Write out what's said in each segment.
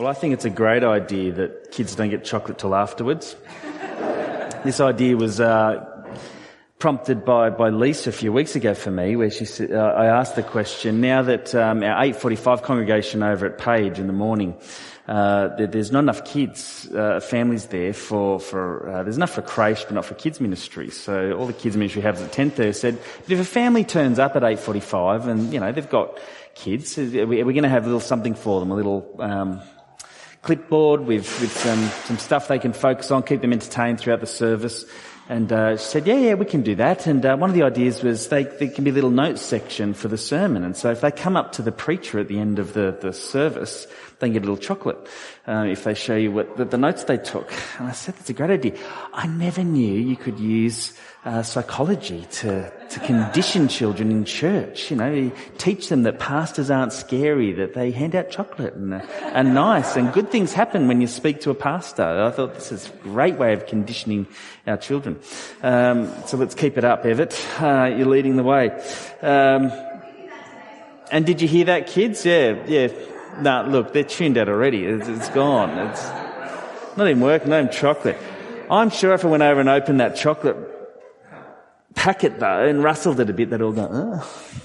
Well, I think it's a great idea that kids don't get chocolate till afterwards. this idea was uh, prompted by, by Lisa a few weeks ago for me, where she uh, I asked the question, now that um, our 8.45 congregation over at Page in the morning, uh, there's not enough kids, uh, families there for, for uh, there's enough for creche, but not for kids ministry. So all the kids ministry has at 10.30 said, but if a family turns up at 8.45 and, you know, they've got kids, we're going to have a little something for them, a little, um, clipboard with, with some, some stuff they can focus on, keep them entertained throughout the service. And uh, she said, yeah, yeah, we can do that. And uh, one of the ideas was they, there can be a little notes section for the sermon. And so if they come up to the preacher at the end of the, the service, they can get a little chocolate uh, if they show you what the, the, notes they took. And I said, that's a great idea. I never knew you could use uh, psychology to, to condition children in church. You know, teach them that pastors aren't scary, that they hand out chocolate and are, nice, and good things happen when you speak to a pastor. I thought this is a great way of conditioning our children. Um, so let's keep it up, Everett. Uh, you're leading the way. Um, and did you hear that, kids? Yeah, yeah. Nah, look, they're tuned out already. It's, it's gone. It's not even working. not even chocolate. I'm sure if I went over and opened that chocolate packet though and rustled it a bit, they'd all go, oh.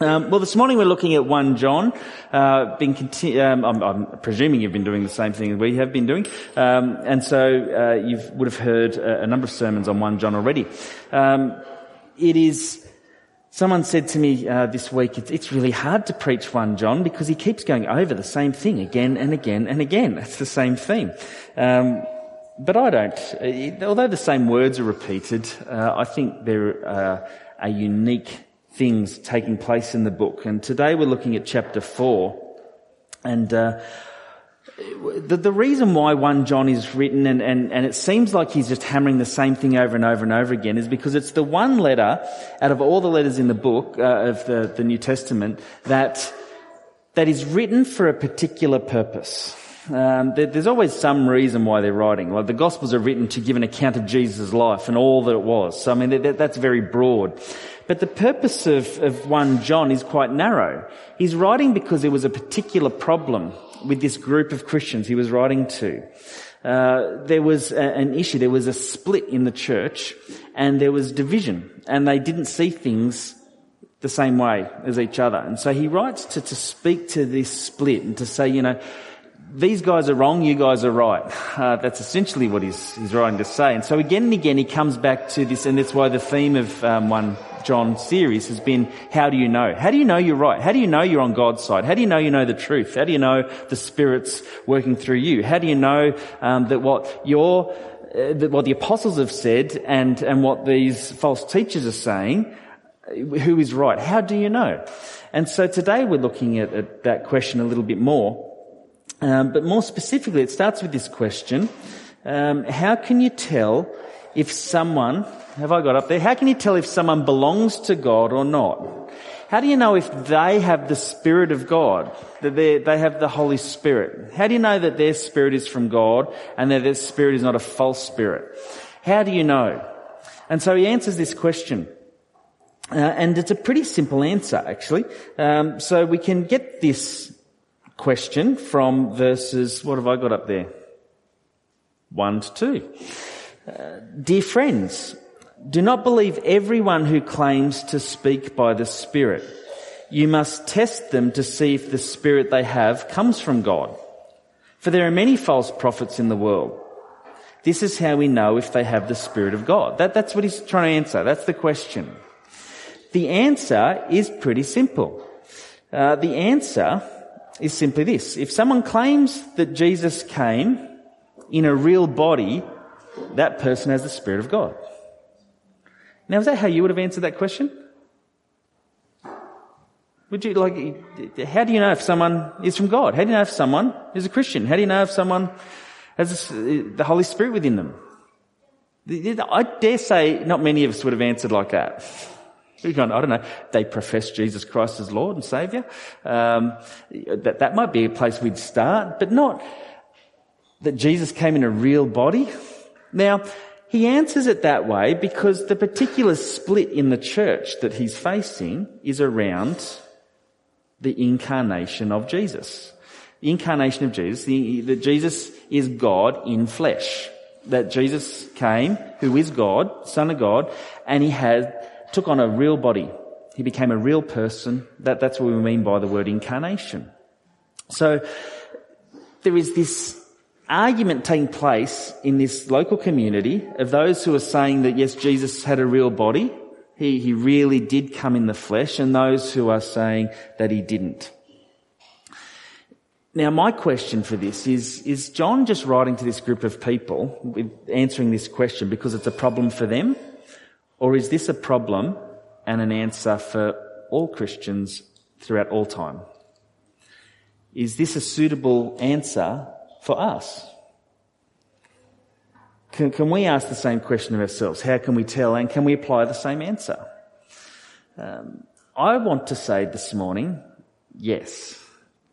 Um, well, this morning we're looking at 1 John. Uh, been conti- um, I'm, I'm, presuming you've been doing the same thing we have been doing. Um, and so uh, you would have heard a, a, number of sermons on 1 John already. Um, it is Someone said to me uh, this week, it's, it's, really hard to preach 1 John because he keeps going over the same thing again and again and again. It's the same theme. Um, but I don't. Uh, although the same words are repeated, uh, I think there uh, are unique things taking place in the book. And today we're looking at chapter 4. And uh, the, the reason why 1 John is written and, and, and it seems like he's just hammering the same thing over and over and over again is because it's the one letter out of all the letters in the book uh, of the, the New Testament that, that is written for a particular purpose. Um, there, there's always some reason why they're writing. Like the Gospels are written to give an account of Jesus' life and all that it was. So I mean, that, that's very broad. But the purpose of, of 1 John is quite narrow. He's writing because there was a particular problem with this group of Christians he was writing to. Uh, there was a, an issue, there was a split in the church, and there was division, and they didn't see things the same way as each other. And so he writes to, to speak to this split and to say, you know, these guys are wrong, you guys are right. Uh, that's essentially what he's, he's writing to say. And so again and again he comes back to this, and that's why the theme of um, 1 John series has been, how do you know? How do you know you're right? How do you know you're on God's side? How do you know you know the truth? How do you know the Spirit's working through you? How do you know um, that what your uh, that what the apostles have said and and what these false teachers are saying, who is right? How do you know? And so today we're looking at, at that question a little bit more. Um, but more specifically, it starts with this question. Um, how can you tell if someone, have I got up there? How can you tell if someone belongs to God or not? How do you know if they have the Spirit of God, that they have the Holy Spirit? How do you know that their spirit is from God and that their spirit is not a false spirit? How do you know? And so he answers this question. Uh, and it's a pretty simple answer, actually. Um, so we can get this question from verses, what have I got up there? One to two. Uh, dear friends, do not believe everyone who claims to speak by the Spirit. You must test them to see if the Spirit they have comes from God. For there are many false prophets in the world. This is how we know if they have the Spirit of God. That, that's what he's trying to answer. That's the question. The answer is pretty simple. Uh, the answer is simply this. If someone claims that Jesus came in a real body that person has the Spirit of God. Now, is that how you would have answered that question? Would you like, how do you know if someone is from God? How do you know if someone is a Christian? How do you know if someone has the Holy Spirit within them? I dare say not many of us would have answered like that. I don't know, they profess Jesus Christ as Lord and Saviour. Um, that, that might be a place we'd start, but not that Jesus came in a real body. Now, he answers it that way because the particular split in the church that he's facing is around the incarnation of Jesus. the incarnation of Jesus, that Jesus is God in flesh. That Jesus came, who is God, Son of God, and he had, took on a real body. He became a real person. That, that's what we mean by the word incarnation. So, there is this argument taking place in this local community of those who are saying that yes, Jesus had a real body. He, he really did come in the flesh and those who are saying that he didn't. Now, my question for this is, is John just writing to this group of people, with answering this question because it's a problem for them? Or is this a problem and an answer for all Christians throughout all time? Is this a suitable answer for us? Can, can we ask the same question of ourselves? How can we tell and can we apply the same answer? Um, I want to say this morning, yes.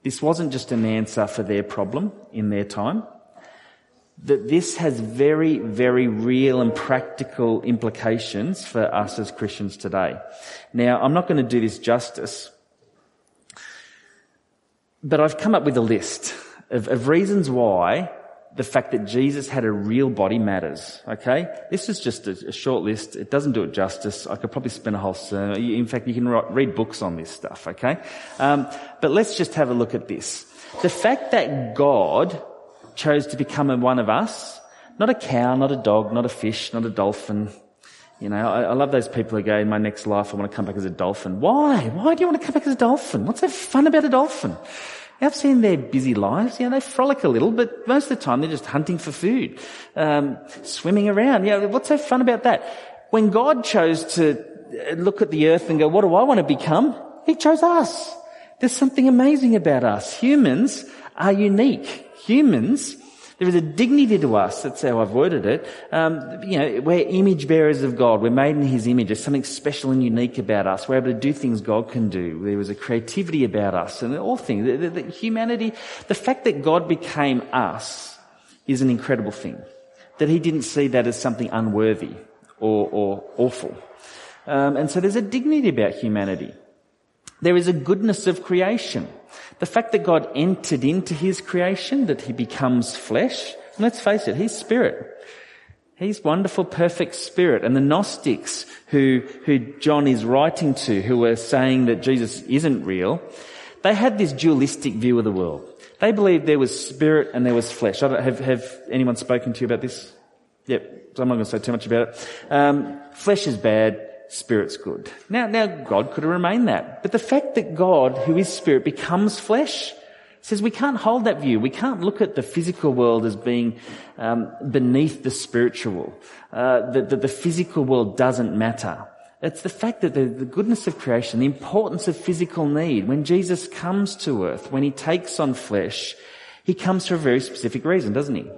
This wasn't just an answer for their problem in their time. That this has very, very real and practical implications for us as Christians today. Now, I'm not going to do this justice, but I've come up with a list of, of reasons why the fact that Jesus had a real body matters. Okay, this is just a, a, short list. It doesn't do it justice. I could probably spend a whole sermon. In fact, you can write, read books on this stuff. Okay, um, but let's just have a look at this. The fact that God chose to become one of us, not a cow, not a dog, not a fish, not a dolphin. You know, I, I love those people who go, in my next life, I want to come back as a dolphin. Why? Why do you want to come back as a dolphin? What's so fun about a dolphin? I've seen their busy lives. You know, they frolic a little, but most of the time they're just hunting for food, um, swimming around. You know, what's so fun about that? When God chose to look at the earth and go, what do I want to become? He chose us. There's something amazing about us. Humans are unique. Humans there is a dignity to us. That's how I've worded it. Um, you know, we're image bearers of God. We're made in His image. There's something special and unique about us. We're able to do things God can do. There was a creativity about us and all things. The, the, the humanity, the fact that God became us is an incredible thing. That He didn't see that as something unworthy or, or awful. Um, and so there's a dignity about humanity. There is a goodness of creation. The fact that God entered into his creation, that he becomes flesh, let's face it, he's spirit. He's wonderful, perfect spirit. And the Gnostics who, who John is writing to, who were saying that Jesus isn't real, they had this dualistic view of the world. They believed there was spirit and there was flesh. I don't, have, have anyone spoken to you about this? Yep. So I'm not going to say too much about it. Um, flesh is bad spirit's good. Now, now God could have remained that. But the fact that God, who is spirit, becomes flesh, says we can't hold that view. We can't look at the physical world as being um, beneath the spiritual. Uh, that the, the, physical world doesn't matter. It's the fact that the, the goodness of creation, the importance of physical need. When Jesus comes to earth, when he takes on flesh, he comes for a very specific reason, doesn't he?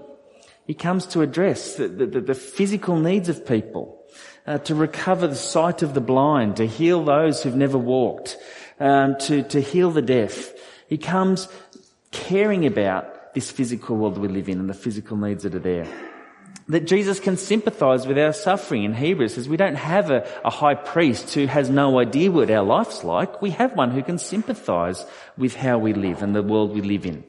He comes to address the, the, the physical needs of people uh, to recover the sight of the blind, to heal those who've never walked, um, to, to heal the deaf. He comes caring about this physical world we live in and the physical needs that are there. That Jesus can sympathize with our suffering. In Hebrews says we don't have a, a high priest who has no idea what our life's like. We have one who can sympathize with how we live and the world we live in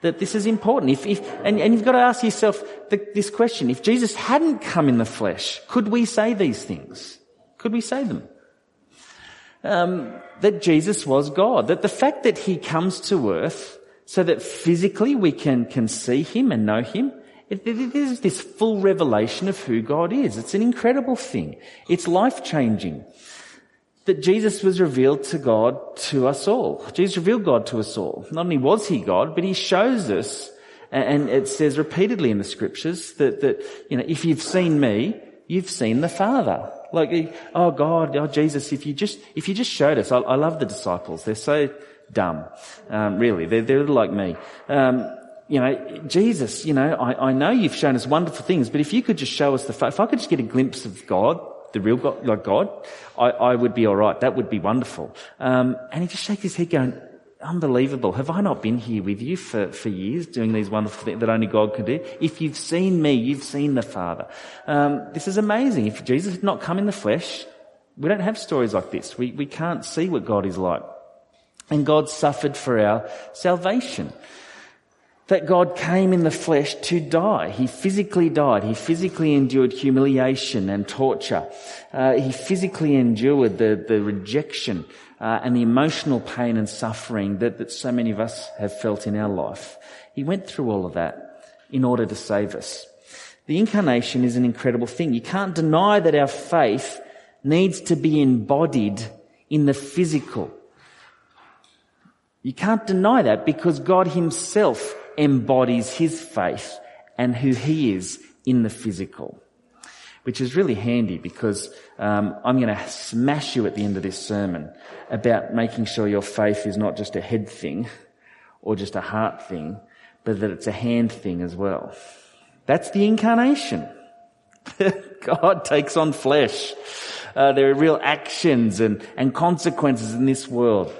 that this is important. If, if, and, and you've got to ask yourself the, this question. If Jesus hadn't come in the flesh, could we say these things? Could we say them? Um, that Jesus was God. That the fact that he comes to earth so that physically we can, can see him and know him, it, it is this full revelation of who God is. It's an incredible thing. It's life changing that Jesus was revealed to God to us all. Jesus revealed God to us all. Not only was he God, but he shows us, and it says repeatedly in the scriptures that, that, you know, if you've seen me, you've seen the Father. Like, oh God, oh Jesus, if you just, if you just showed us, I, I love the disciples. They're so dumb. Um, really. They're, they're like me. Um, you know, Jesus, you know, I, I know you've shown us wonderful things, but if you could just show us the, if I could just get a glimpse of God, the real God, like God, I, I would be all right. That would be wonderful. Um, and he just shakes his head, going, "Unbelievable! Have I not been here with you for for years, doing these wonderful things that only God can do? If you've seen me, you've seen the Father. Um, this is amazing. If Jesus had not come in the flesh, we don't have stories like this. We we can't see what God is like, and God suffered for our salvation." That God came in the flesh to die. He physically died. He physically endured humiliation and torture. Uh, he physically endured the, the rejection uh, and the emotional pain and suffering that, that so many of us have felt in our life. He went through all of that in order to save us. The incarnation is an incredible thing. You can't deny that our faith needs to be embodied in the physical. You can't deny that because God himself embodies his faith and who he is in the physical. Which is really handy because um, I'm going to smash you at the end of this sermon about making sure your faith is not just a head thing or just a heart thing, but that it's a hand thing as well. That's the incarnation. God takes on flesh. Uh, there are real actions and, and consequences in this world.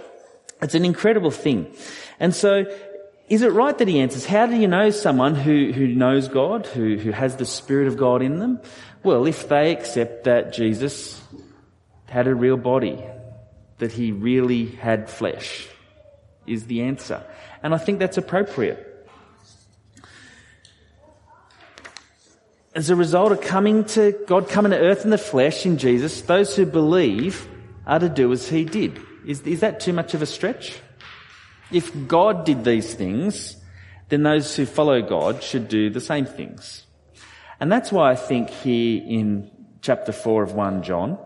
It's an incredible thing. And so, is it right that he answers, how do you know someone who, who knows God, who, who has the Spirit of God in them? Well, if they accept that Jesus had a real body, that he really had flesh, is the answer. And I think that's appropriate. As a result of coming to God coming to earth in the flesh in Jesus, those who believe are to do as he did. Is, is that too much of a stretch? If God did these things, then those who follow God should do the same things. And that's why I think here in chapter 4 of 1 John,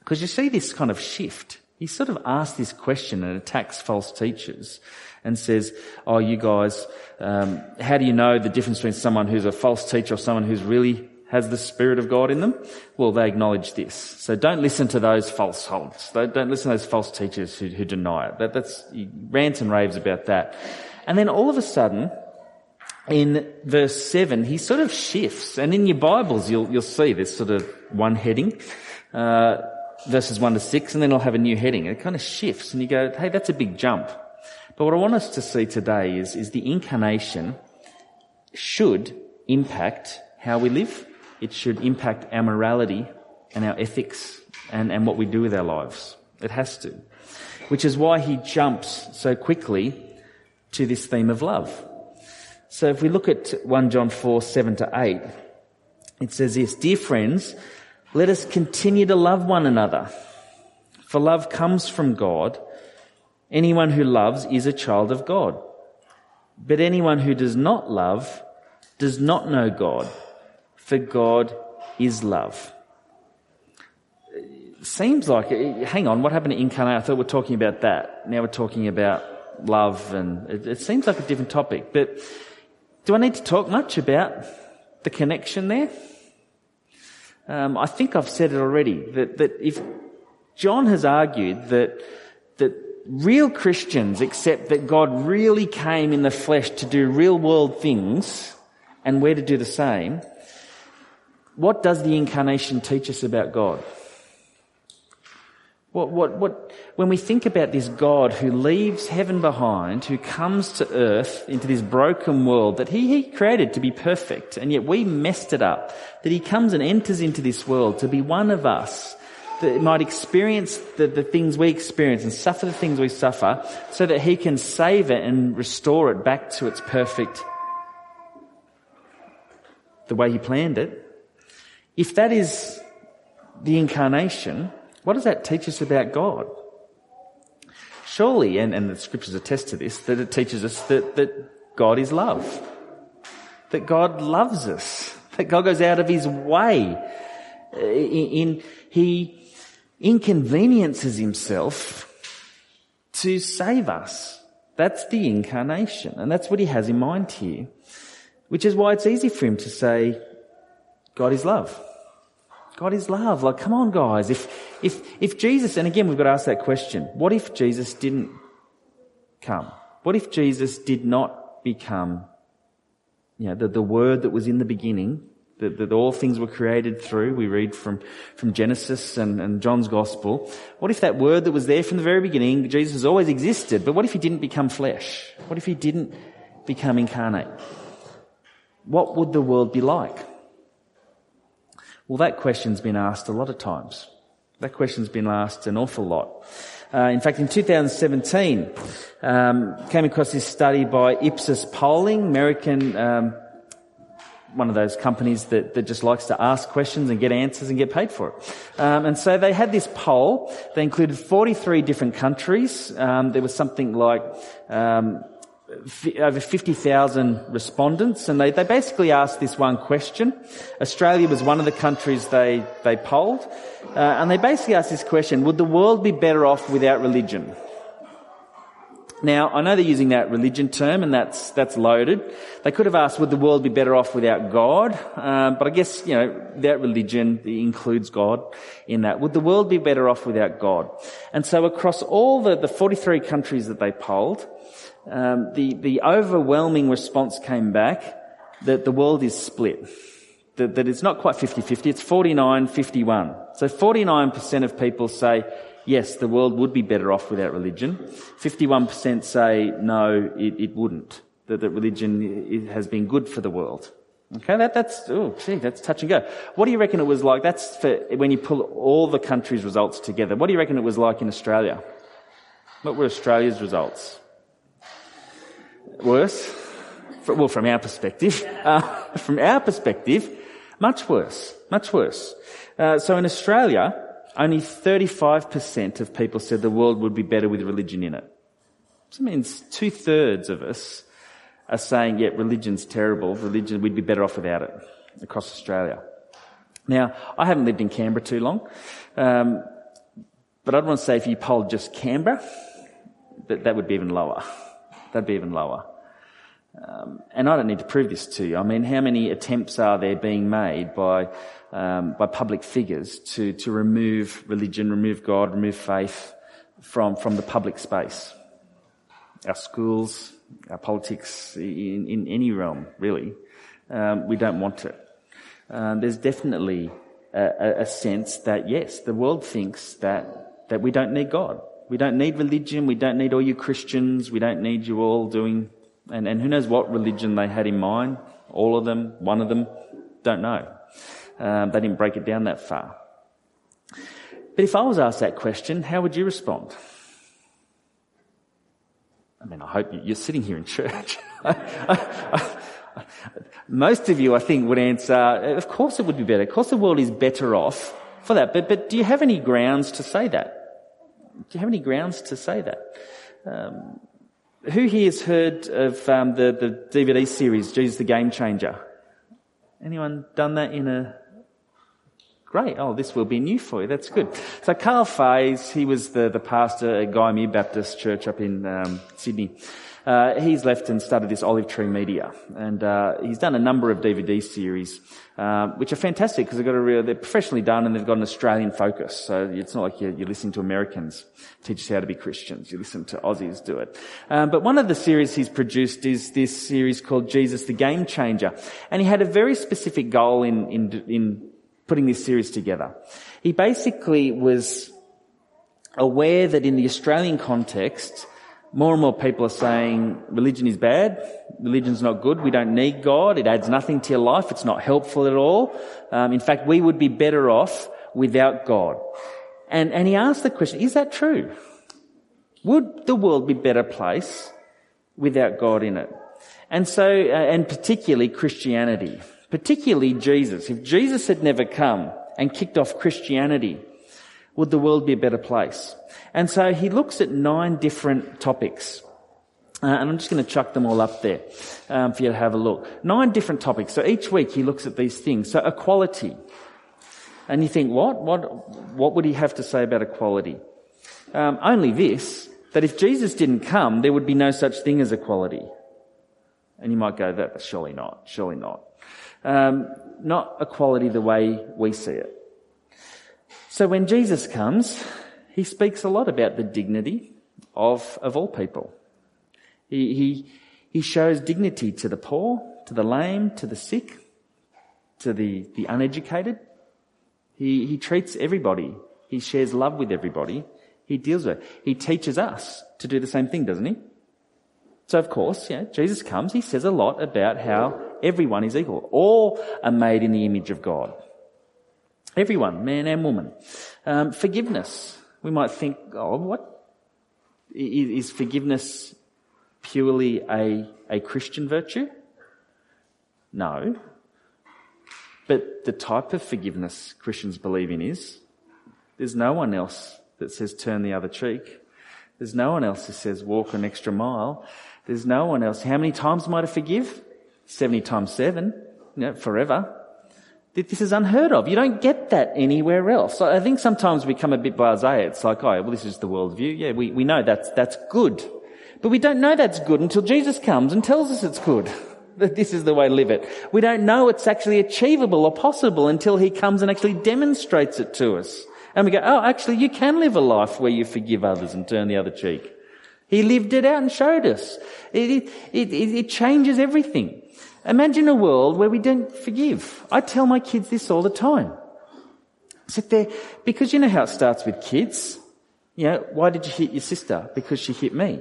because you see this kind of shift. He sort of asks this question and attacks false teachers and says, oh, you guys, um, how do you know the difference between someone who's a false teacher or someone who's really has the Spirit of God in them? Well, they acknowledge this. So don't listen to those falsehoods. Don't listen to those false teachers who, who deny it. That, that's, rants and raves about that. And then all of a sudden, in verse 7, he sort of shifts. And in your Bibles, you'll, you'll see this sort of one heading, uh, verses 1 to 6, and then I'll have a new heading. It kind of shifts, and you go, hey, that's a big jump. But what I want us to see today is, is the incarnation should impact how we live it should impact our morality and our ethics and, and what we do with our lives. It has to. Which is why he jumps so quickly to this theme of love. So if we look at 1 John 4, 7 to 8, it says this, Dear friends, let us continue to love one another. For love comes from God. Anyone who loves is a child of God. But anyone who does not love does not know God for God is love. Seems like, hang on, what happened to incarnate? I thought we are talking about that. Now we're talking about love and it, it seems like a different topic. But do I need to talk much about the connection there? Um, I think I've said it already that, that if John has argued that that real Christians accept that God really came in the flesh to do real world things and we're to do the same, what does the incarnation teach us about God? What, what, what, when we think about this God who leaves heaven behind, who comes to earth into this broken world that he, he created to be perfect, and yet we messed it up, that he comes and enters into this world to be one of us, that might experience the, the things we experience and suffer the things we suffer, so that he can save it and restore it back to its perfect, the way he planned it. If that is the incarnation, what does that teach us about God? Surely, and, and the scriptures attest to this, that it teaches us that, that God is love. That God loves us. That God goes out of his way. In, in he inconveniences himself to save us. That's the incarnation. And that's what he has in mind here. Which is why it's easy for him to say, God is love. God is love. Like, come on, guys. If, if, if Jesus, and again, we've got to ask that question. What if Jesus didn't come? What if Jesus did not become, you know, the, the word that was in the beginning, that, that all things were created through? We read from, from Genesis and, and John's gospel. What if that word that was there from the very beginning, Jesus has always existed, but what if he didn't become flesh? What if he didn't become incarnate? What would the world be like? Well, that question's been asked a lot of times. That question's been asked an awful lot. Uh, in fact, in 2017, um, came across this study by Ipsos Polling, American, um, one of those companies that, that just likes to ask questions and get answers and get paid for it. Um, and so they had this poll. They included 43 different countries. Um, there was something like um, over 50,000 respondents, and they, they basically asked this one question. Australia was one of the countries they, they polled, uh, and they basically asked this question, would the world be better off without religion? Now, I know they're using that religion term, and that's, that's loaded. They could have asked, would the world be better off without God? Um, but I guess, you know, that religion includes God in that. Would the world be better off without God? And so across all the, the 43 countries that they polled, um, the, the overwhelming response came back that the world is split. That, that it's not quite 50-50, it's 49-51. So 49% of people say, yes, the world would be better off without religion. 51% say, no, it, it wouldn't. That, that religion has been good for the world. Okay, that, that's, oh, gee, that's touch and go. What do you reckon it was like? That's for when you pull all the countries' results together. What do you reckon it was like in Australia? What were Australia's results? Worse? Well, from our perspective. Uh, from our perspective, much worse. Much worse. Uh, so in Australia, only 35% of people said the world would be better with religion in it. So that means two thirds of us are saying, yeah, religion's terrible. Religion, we'd be better off without it across Australia. Now, I haven't lived in Canberra too long, um, but I'd want to say if you polled just Canberra, that, that would be even lower. That'd be even lower. Um, and I don't need to prove this to you. I mean, how many attempts are there being made by um, by public figures to to remove religion, remove God, remove faith from from the public space? Our schools, our politics, in, in any realm, really, um, we don't want it. Um, there's definitely a, a sense that yes, the world thinks that that we don't need God. We don't need religion. We don't need all you Christians. We don't need you all doing and, and who knows what religion they had in mind? All of them? One of them? Don't know. Um, they didn't break it down that far. But if I was asked that question, how would you respond? I mean, I hope you're sitting here in church. Most of you, I think, would answer, of course it would be better. Of course the world is better off for that. But, but do you have any grounds to say that? Do you have any grounds to say that? Um, who here has heard of um, the, the DVD series, Jesus the Game Changer? Anyone done that in a Great. Oh, this will be new for you. That's good. So Karl Faase, he was the, the pastor at Gymea Baptist Church up in um, Sydney. Uh, he's left and started this Olive Tree Media, and uh, he's done a number of DVD series, uh, which are fantastic because they've got a real, they're professionally done and they've got an Australian focus. So it's not like you're, you're listening to Americans teach us how to be Christians. You listen to Aussies do it. Um, but one of the series he's produced is this series called Jesus the Game Changer, and he had a very specific goal in in, in putting this series together. He basically was aware that in the Australian context more and more people are saying religion is bad, religion's not good, we don't need God, it adds nothing to your life, it's not helpful at all. Um, in fact, we would be better off without God. And, and he asked the question, is that true? Would the world be a better place without God in it? And so, uh, and particularly Christianity, particularly Jesus. If Jesus had never come and kicked off Christianity, would the world be a better place? And so he looks at nine different topics. Uh, and I'm just going to chuck them all up there um, for you to have a look. Nine different topics. So each week he looks at these things. So equality. And you think, what? What, what would he have to say about equality? Um, only this, that if Jesus didn't come, there would be no such thing as equality. And you might go, that surely not, surely not. Um, not equality the way we see it. So when Jesus comes, he speaks a lot about the dignity of, of all people. He, he, he shows dignity to the poor, to the lame, to the sick, to the, the uneducated. He, he treats everybody. He shares love with everybody. He deals with it. He teaches us to do the same thing, doesn't he? So of course, yeah, Jesus comes, he says a lot about how everyone is equal. All are made in the image of God. Everyone, man and woman. Um, forgiveness. We might think, oh, what? Is forgiveness purely a, a Christian virtue? No. But the type of forgiveness Christians believe in is there's no one else that says turn the other cheek. There's no one else that says walk an extra mile. There's no one else. How many times am I to forgive? 70 times 7, you know, forever. This is unheard of. You don't get that anywhere else. I think sometimes we come a bit blasé. It's like, oh, well, this is the worldview. Yeah, we, we know that's, that's good. But we don't know that's good until Jesus comes and tells us it's good. That this is the way to live it. We don't know it's actually achievable or possible until he comes and actually demonstrates it to us. And we go, oh, actually, you can live a life where you forgive others and turn the other cheek. He lived it out and showed us. It, it, it, it changes everything. Imagine a world where we don't forgive. I tell my kids this all the time. Sit there, because you know how it starts with kids. You know, why did you hit your sister? Because she hit me.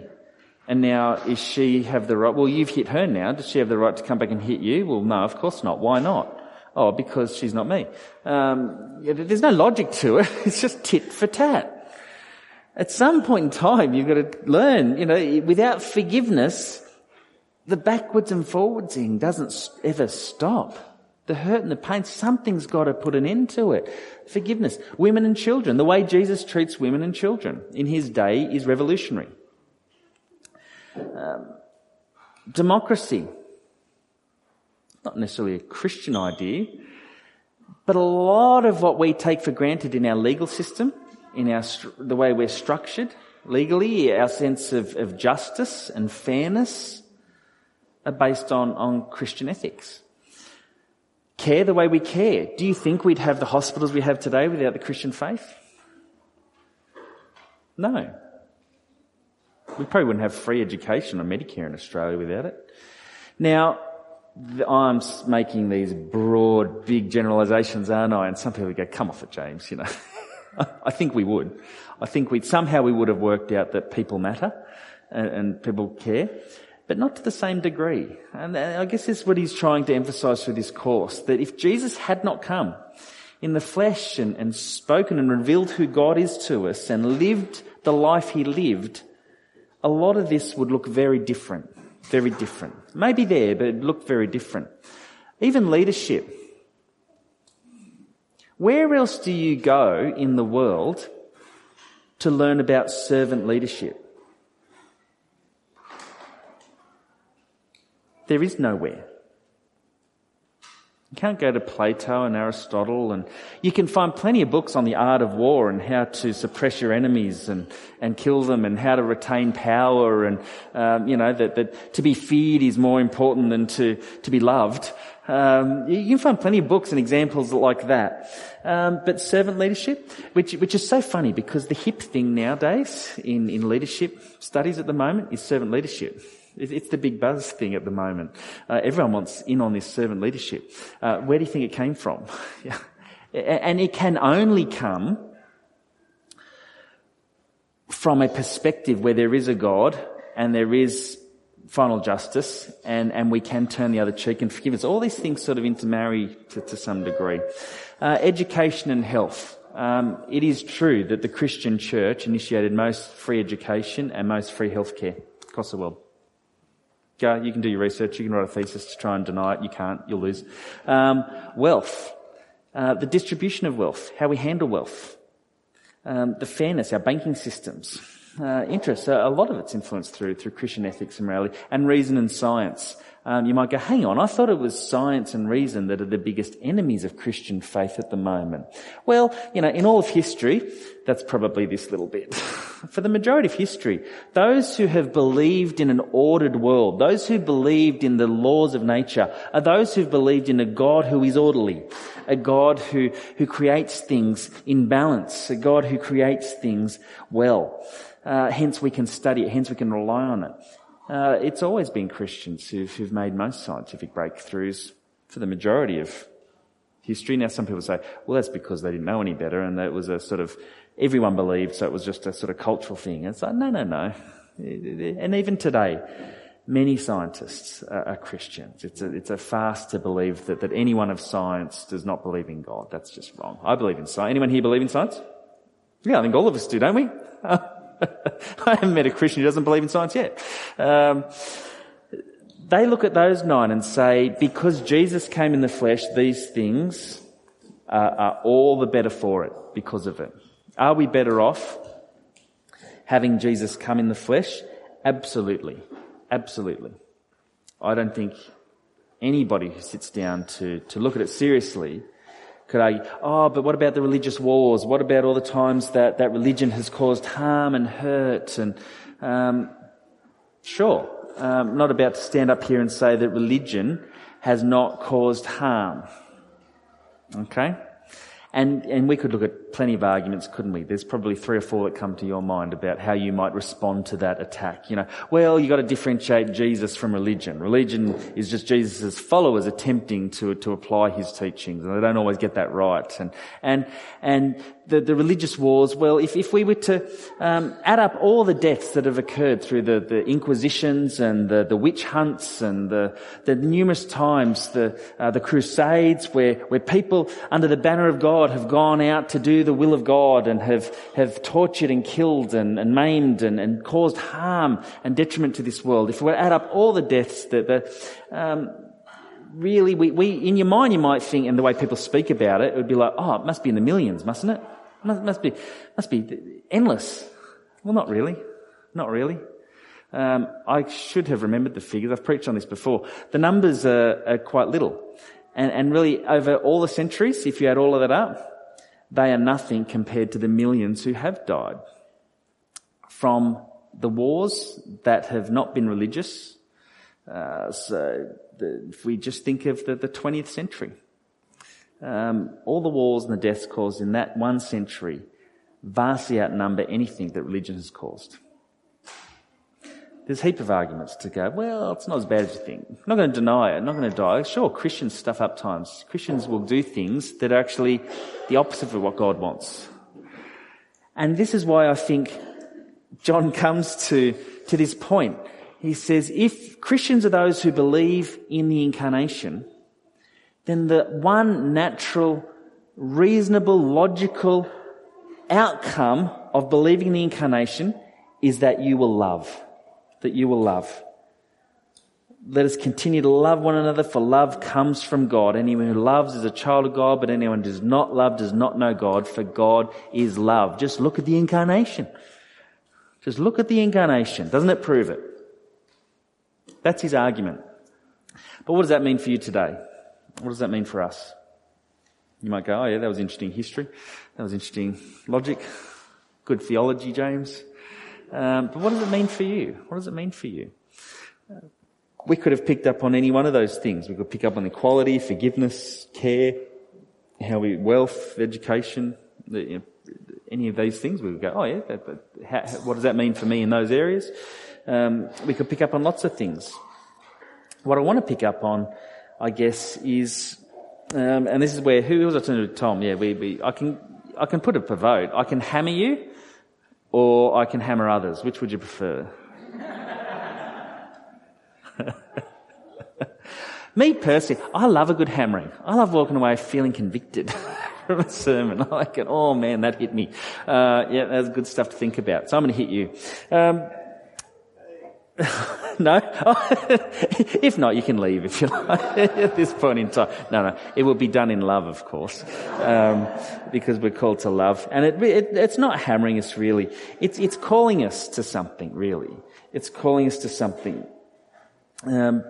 And now, is she have the right? Well, you've hit her now. Does she have the right to come back and hit you? Well, no, of course not. Why not? Oh, because she's not me. Um, there's no logic to it. It's just tit for tat. At some point in time, you've got to learn, you know, without forgiveness, the backwards and forwardsing doesn't ever stop. The hurt and the pain, something's got to put an end to it. Forgiveness. Women and children. The way Jesus treats women and children in his day is revolutionary. Um, democracy. Not necessarily a Christian idea, but a lot of what we take for granted in our legal system, in our, the way we're structured legally, our sense of, of justice and fairness, are based on, on Christian ethics. Care the way we care. Do you think we'd have the hospitals we have today without the Christian faith? No. We probably wouldn't have free education or Medicare in Australia without it. Now, I'm making these broad, big generalizations, aren't I? And some people go, come off it, James, you know. I think we would. I think we'd, somehow we would have worked out that people matter and, and people care but not to the same degree. And uh, I guess this is what he's trying to emphasize through this course, that if Jesus had not come in the flesh and, and spoken and revealed who God is to us and lived the life he lived, a lot of this would look very different. Very different. Maybe there, but it looked very different. Even leadership. Where else do you go in the world to learn about servant leadership? There is nowhere. You can't go to Plato and Aristotle and you can find plenty of books on the art of war and how to suppress your enemies and, and kill them and how to retain power and, um, you know, that, that to be feared is more important than to, to be loved. Um, you can find plenty of books and examples like that. Um, but servant leadership, which, which is so funny because the hip thing nowadays in, in leadership studies at the moment is servant leadership. It's the big buzz thing at the moment. Uh, everyone wants in on this servant leadership. Uh, where do you think it came from? yeah. And it can only come from a perspective where there is a God and there is final justice and, and we can turn the other cheek and forgive us. All these things sort of intermarry to, to some degree. Uh, education and health. Um, it is true that the Christian church initiated most free education and most free healthcare across the world. Go, you can do your research. You can write a thesis to try and deny it. You can't. You'll lose. Um, wealth, uh, the distribution of wealth, how we handle wealth, um, the fairness, our banking systems, uh, interests. A lot of it's influenced through through Christian ethics and morality, and reason and science. Um, you might go, hang on, I thought it was science and reason that are the biggest enemies of Christian faith at the moment. Well, you know, in all of history, that's probably this little bit. For the majority of history, those who have believed in an ordered world, those who believed in the laws of nature, are those who've believed in a God who is orderly, a God who, who creates things in balance, a God who creates things well. Uh, hence we can study it, hence we can rely on it. Uh, it's always been Christians who've, who've made most scientific breakthroughs for the majority of history. Now some people say, well that's because they didn't know any better and that was a sort of, everyone believed so it was just a sort of cultural thing. And it's like, no, no, no. And even today, many scientists are, Christians. It's a, it's a fast to believe that, that anyone of science does not believe in God. That's just wrong. I believe in science. Anyone here believe in science? Yeah, I think all of us do, don't we? I haven't met a Christian who doesn't believe in science yet. Um, they look at those nine and say, because Jesus came in the flesh, these things are, are all the better for it because of it. Are we better off having Jesus come in the flesh? Absolutely. Absolutely. I don't think anybody who sits down to, to look at it seriously could argue, oh, but what about the religious wars? What about all the times that, that religion has caused harm and hurt? And um, sure, um, not about to stand up here and say that religion has not caused harm. Okay? And, and we could look at plenty of arguments, couldn't we? There's probably three or four that come to your mind about how you might respond to that attack. You know, well, you've got to differentiate Jesus from religion. Religion is just Jesus' followers attempting to, to apply his teachings, and they don't always get that right. And, and, and the, the religious wars, well, if, if we were to um, add up all the deaths that have occurred through the, the inquisitions and the, the witch hunts and the, the numerous times, the, uh, the crusades where, where people under the banner of God have gone out to do the will of God and have, have tortured and killed and, and maimed and, and caused harm and detriment to this world, if we add up all the deaths that, um, really, we, we, in your mind, you might think, and the way people speak about it, it would be like, oh, it must be in the millions, mustn't it? Must, must be, must be endless. Well, not really. Not really. Um, I should have remembered the figures. I've preached on this before. The numbers are, are quite little. And, and really, over all the centuries, if you add all of that up, they are nothing compared to the millions who have died. From the wars that have not been religious, uh, so the, if we just think of the, the 20th century, um, all the wars and the deaths caused in that one century vastly outnumber anything that religion has caused. There's a heap of arguments to go, well, it's not as bad as you think. I'm not going to deny it. I'm not going to die. Sure, Christians stuff up times. Christians will do things that are actually the opposite of what God wants. And this is why I think John comes to, to this point. He says, if Christians are those who believe in the incarnation, then the one natural, reasonable, logical outcome of believing in the incarnation is that you will love. That you will love. Let us continue to love one another, for love comes from God. Anyone who loves is a child of God, but anyone who does not love does not know God, for God is love. Just look at the incarnation. Just look at the incarnation. Doesn't it prove it? That's his argument. But what does that mean for you today? What does that mean for us? You might go, oh yeah, that was interesting history. That was interesting logic. Good theology, James. Um, but what does it mean for you? What does it mean for you? Uh, we could have picked up on any one of those things. We could pick up on equality, forgiveness, care, how we, wealth, education, you know, any of these things. We would go, oh yeah, that, but how, what does that mean for me in those areas? Um, we could pick up on lots of things. What I want to pick up on I guess, is, um, and this is where, who was I talking to? Tom. Yeah, we, we, I can, I can put it per vote. I can hammer you, or I can hammer others. Which would you prefer? Me personally, I love a good hammering. I love walking away feeling convicted from a sermon. I like it. Oh man, that hit me. Uh, yeah, that's good stuff to think about. So I'm going to hit you. Um, no? if not, you can leave if you like at this point in time. No, no. It will be done in love, of course, um, because we're called to love. And it, it, it's not hammering us really. It's, it's calling us to something, really. It's calling us to something. Um,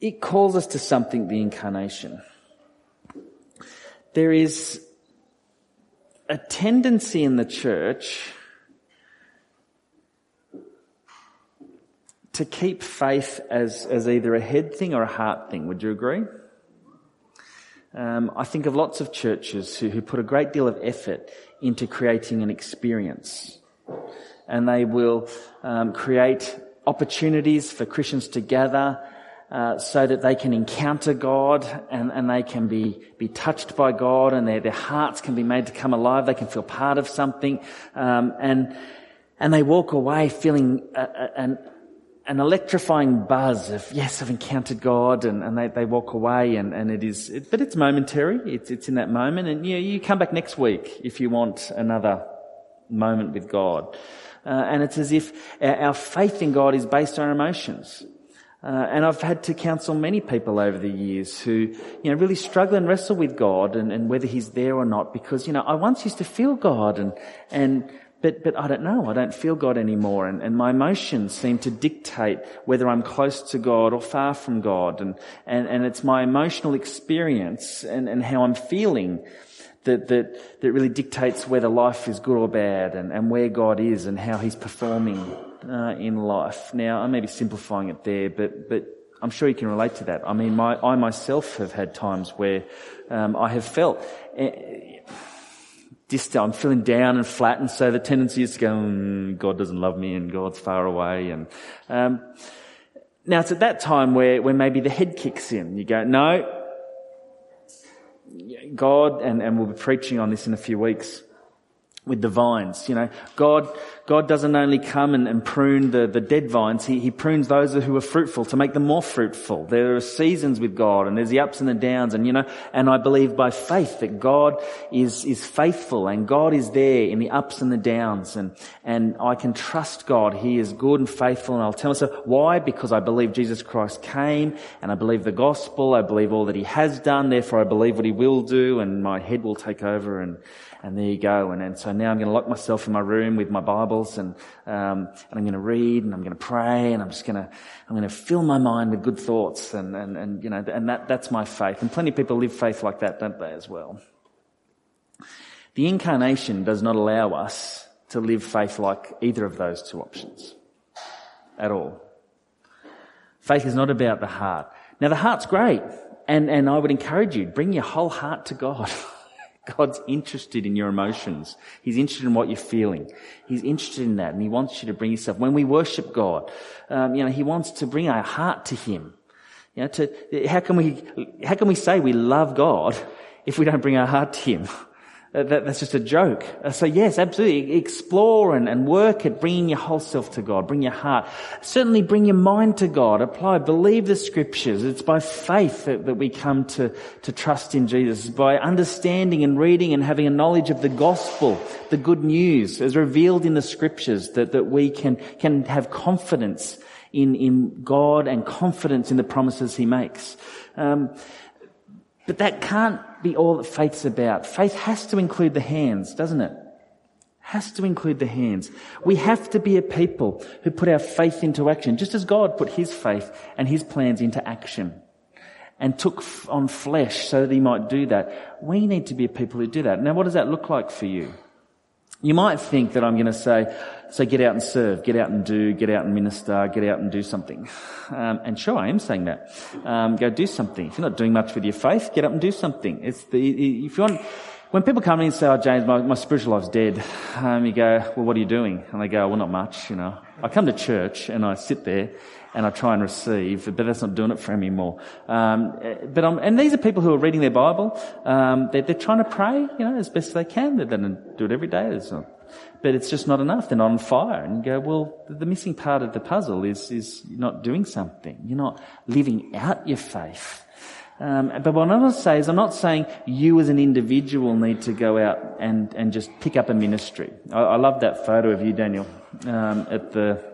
it calls us to something, the incarnation. There is a tendency in the church to keep faith as, as either a head thing or a heart thing. Would you agree? Um, I think of lots of churches who, who put a great deal of effort into creating an experience. And they will um, create opportunities for Christians to gather uh, so that they can encounter God and, and they can be, be touched by God and their, their hearts can be made to come alive. They can feel part of something. Um, and, and they walk away feeling a, a, an electrifying buzz of, yes, I've encountered God and, and they, they walk away and, and it is, it, but it's momentary. It's, it's in that moment and you know, you come back next week if you want another moment with God. Uh, and it's as if our, faith in God is based on emotions. Uh, and I've had to counsel many people over the years who, you know, really struggle and wrestle with God and, and whether He's there or not because, you know, I once used to feel God and, and but, but I don't know. I don't feel God anymore. And, and my emotions seem to dictate whether I'm close to God or far from God. And, and, and it's my emotional experience and, and how I'm feeling that, that, that really dictates whether life is good or bad and, and where God is and how He's performing uh, in life. Now, I may be simplifying it there, but, but I'm sure you can relate to that. I mean, my, I myself have had times where um, I have felt. Uh, distant, I'm feeling down and flat, and so the tendency is to go, mm, God doesn't love me, and God's far away. And um, now it's at that time where where maybe the head kicks in. You go, no, God, and and we'll be preaching on this in a few weeks with the vines. You know, God, God doesn't only come and, and prune the, the dead vines, he, he prunes those who are fruitful to make them more fruitful. There are seasons with God and there's the ups and the downs and you know, and I believe by faith that God is, is faithful and God is there in the ups and the downs and, and I can trust God. He is good and faithful and I'll tell myself why? Because I believe Jesus Christ came and I believe the gospel. I believe all that he has done. Therefore I believe what he will do and my head will take over and, and there you go. And, and so now I'm going to lock myself in my room with my Bibles and, um, and I'm going to read and I'm going to pray and I'm just going to, I'm going to fill my mind with good thoughts and, and, and you know, and that, that's my faith. And plenty of people live faith like that, don't they, as well? The incarnation does not allow us to live faith like either of those two options at all. Faith is not about the heart. Now the heart's great and, and I would encourage you, bring your whole heart to God. God's interested in your emotions. He's interested in what you're feeling. He's interested in that and He wants you to bring yourself. When we worship God, um, you know, He wants to bring our heart to Him. You know, to, how can we, how can we say we love God if we don't bring our heart to Him? Uh, that, that's just a joke. Uh, so yes, absolutely. Explore and, and work at bringing your whole self to God. Bring your heart. Certainly bring your mind to God. Apply. Believe the scriptures. It's by faith that, that we come to, to trust in Jesus. It's by understanding and reading and having a knowledge of the gospel, the good news as revealed in the scriptures that, that we can, can have confidence in, in God and confidence in the promises He makes. Um, but that can't be all that faith's about. Faith has to include the hands, doesn't it? Has to include the hands. We have to be a people who put our faith into action, just as God put his faith and his plans into action and took on flesh so that he might do that. We need to be a people who do that. Now, what does that look like for you? You might think that I'm going to say, so get out and serve, get out and do, get out and minister, get out and do something. Um, and sure, I am saying that. Um, go do something. If you're not doing much with your faith, get up and do something. It's the, if you want, when people come in and say, oh, James, my, my spiritual life's dead, um, you go, well, what are you doing? And they go, well, not much, you know. I come to church and I sit there and I try and receive, but that's not doing it for me anymore. Um, but I'm, and these are people who are reading their Bible. Um, they're, they're, trying to pray, you know, as best they can. They don't do it every day. Not, but it's just not enough. They're not on fire. And you go, well, the missing part of the puzzle is, is not doing something. You're not living out your faith. Um, but what I want to say is I'm not saying you as an individual need to go out and, and just pick up a ministry. I, I love that photo of you, Daniel, um, at the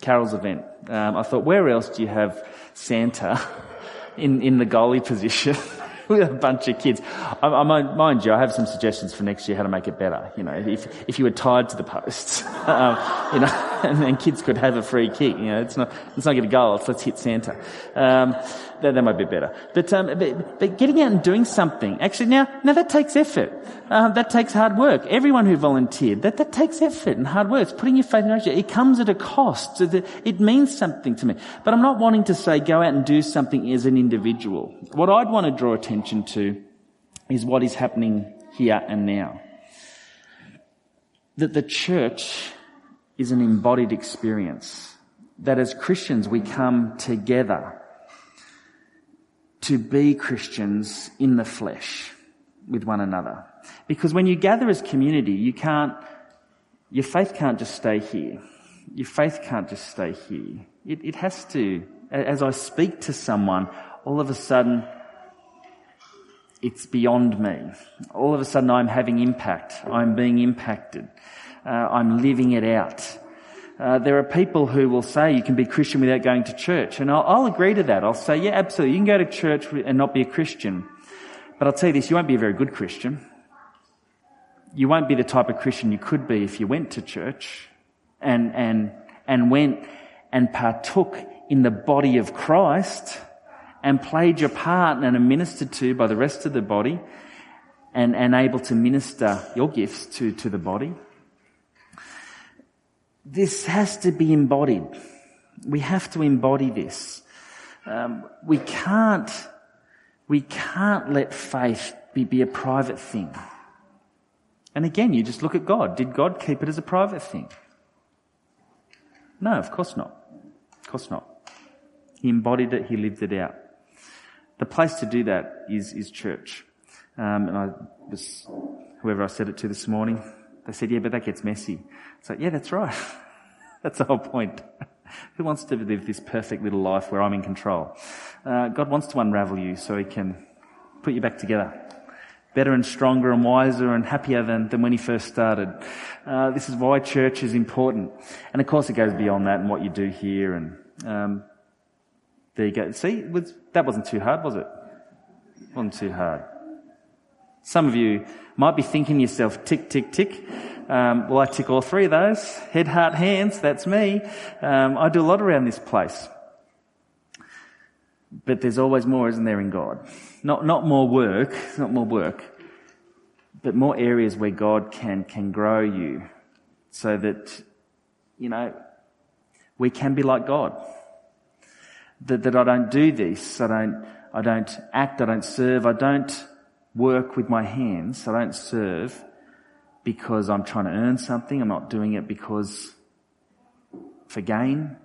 Carol's event. Um, I thought, where else do you have Santa in, in the goalie position with a bunch of kids? I, I, mind you, I have some suggestions for next year how to make it better. You know, if, if you were tied to the posts, um, you know, and, and, kids could have a free kick. You know, it's not, it's not a goal, it's let's hit Santa. Um, that, that might be better. But, um, but, but getting out and doing something, actually now, now that takes effort. Uh, that takes hard work. Everyone who volunteered, that, that takes effort and hard work. It's putting your faith in action. It comes at a cost. It means something to me. But I'm not wanting to say go out and do something as an individual. What I'd want to draw attention to is what is happening here and now. That the church is an embodied experience. That as Christians we come together to be Christians in the flesh with one another. Because when you gather as community, you can't, your faith can't just stay here. Your faith can't just stay here. It, it has to, as I speak to someone, all of a sudden, it's beyond me. All of a sudden I'm having impact. I'm being impacted. Uh, I'm living it out. Uh, there are people who will say you can be Christian without going to church. And I'll, I'll, agree to that. I'll say, yeah, absolutely. You can go to church and not be a Christian. But I'll tell you this, you won't be a very good Christian. You won't be the type of Christian you could be if you went to church and, and, and went and partook in the body of Christ and played your part and are ministered to by the rest of the body and, and able to minister your gifts to, to the body. This has to be embodied. We have to embody this. Um, we can't, we can't let faith be, be a private thing. And again, you just look at God. Did God keep it as a private thing? No, of course not. Of course not. He embodied it, he lived it out. The place to do that is, is church. Um, and I was, whoever I said it to this morning, they said, yeah, but that gets messy. So yeah, that's right. that's the whole point. Who wants to live this perfect little life where I'm in control? Uh, God wants to unravel you so he can put you back together. Better and stronger and wiser and happier than, than when he first started. Uh, this is why church is important. And of course it goes beyond that and what you do here and, um, there you go. See, was, that wasn't too hard, was it? it? Wasn't too hard. Some of you might be thinking to yourself, tick, tick, tick. Um, well, I tick all three of those. Head, heart, hands, that's me. Um, I do a lot around this place. But there's always more, isn't there, in God? Not, not more work, not more work, but more areas where God can, can grow you so that, you know, we can be like God. That, that I don't do this. I don't, I don't act. I don't serve. I don't work with my hands. I don't serve because I'm trying to earn something. I'm not doing it because for gain,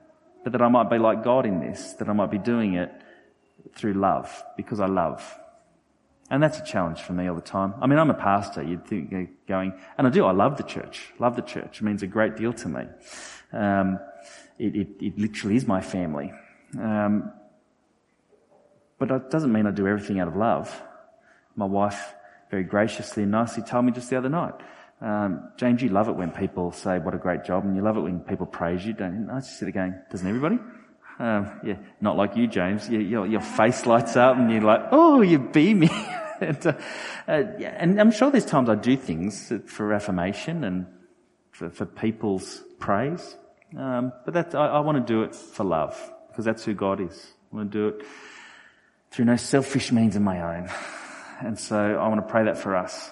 but that I might be like God in this, that I might be doing it through love because I love. And that's a challenge for me all the time. I mean, I'm a pastor. You'd think going, and I do. I love the church. Love the church. It means a great deal to me. Um, it, it, it, literally is my family. Um, but it doesn't mean I do everything out of love. My wife very graciously and nicely told me just the other night, um, James, you love it when people say what a great job, and you love it when people praise you, don't you? I just sit going, doesn't everybody? Um, yeah, not like you, James. You, your, your face lights up, and you're like, oh, you beaming. and, uh, uh, yeah, and I'm sure there's times I do things for affirmation and for, for people's praise. Um, but I, I want to do it for love because that's who God is. I want to do it through no selfish means of my own. And so I want to pray that for us.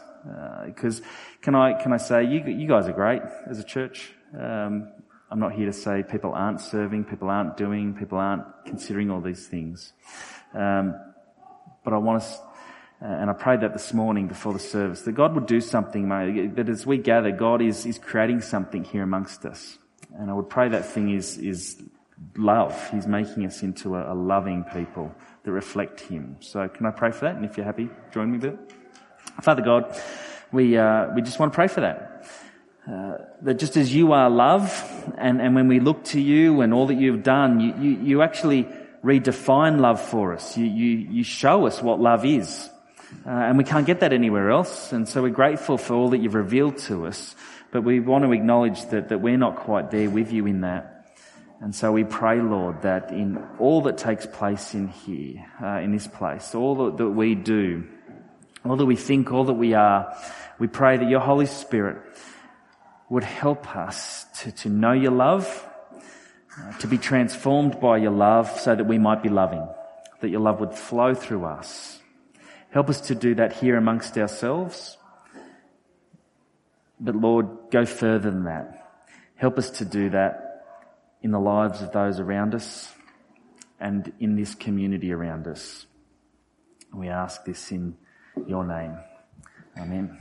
Because uh, can I can I say you you guys are great as a church. Um, I'm not here to say people aren't serving, people aren't doing, people aren't considering all these things. Um, but I want us, uh, and I prayed that this morning before the service, that God would do something, that as we gather, God is, is creating something here amongst us. And I would pray that thing is, is love. He's making us into a, a loving people that reflect Him. So can I pray for that? And if you're happy, join me there. Father God, we, uh, we just want to pray for that. Uh, that just as you are love, and, and when we look to you and all that you've done, you, you, you actually redefine love for us. You, you, you show us what love is. Uh, and we can't get that anywhere else. And so we're grateful for all that you've revealed to us. But we want to acknowledge that, that we're not quite there with you in that. And so we pray, Lord, that in all that takes place in here, uh, in this place, all that, that we do, all that we think, all that we are, we pray that your Holy Spirit would help us to, to know your love, uh, to be transformed by your love so that we might be loving, that your love would flow through us. Help us to do that here amongst ourselves. But Lord, go further than that. Help us to do that in the lives of those around us and in this community around us. We ask this in your name. Amen.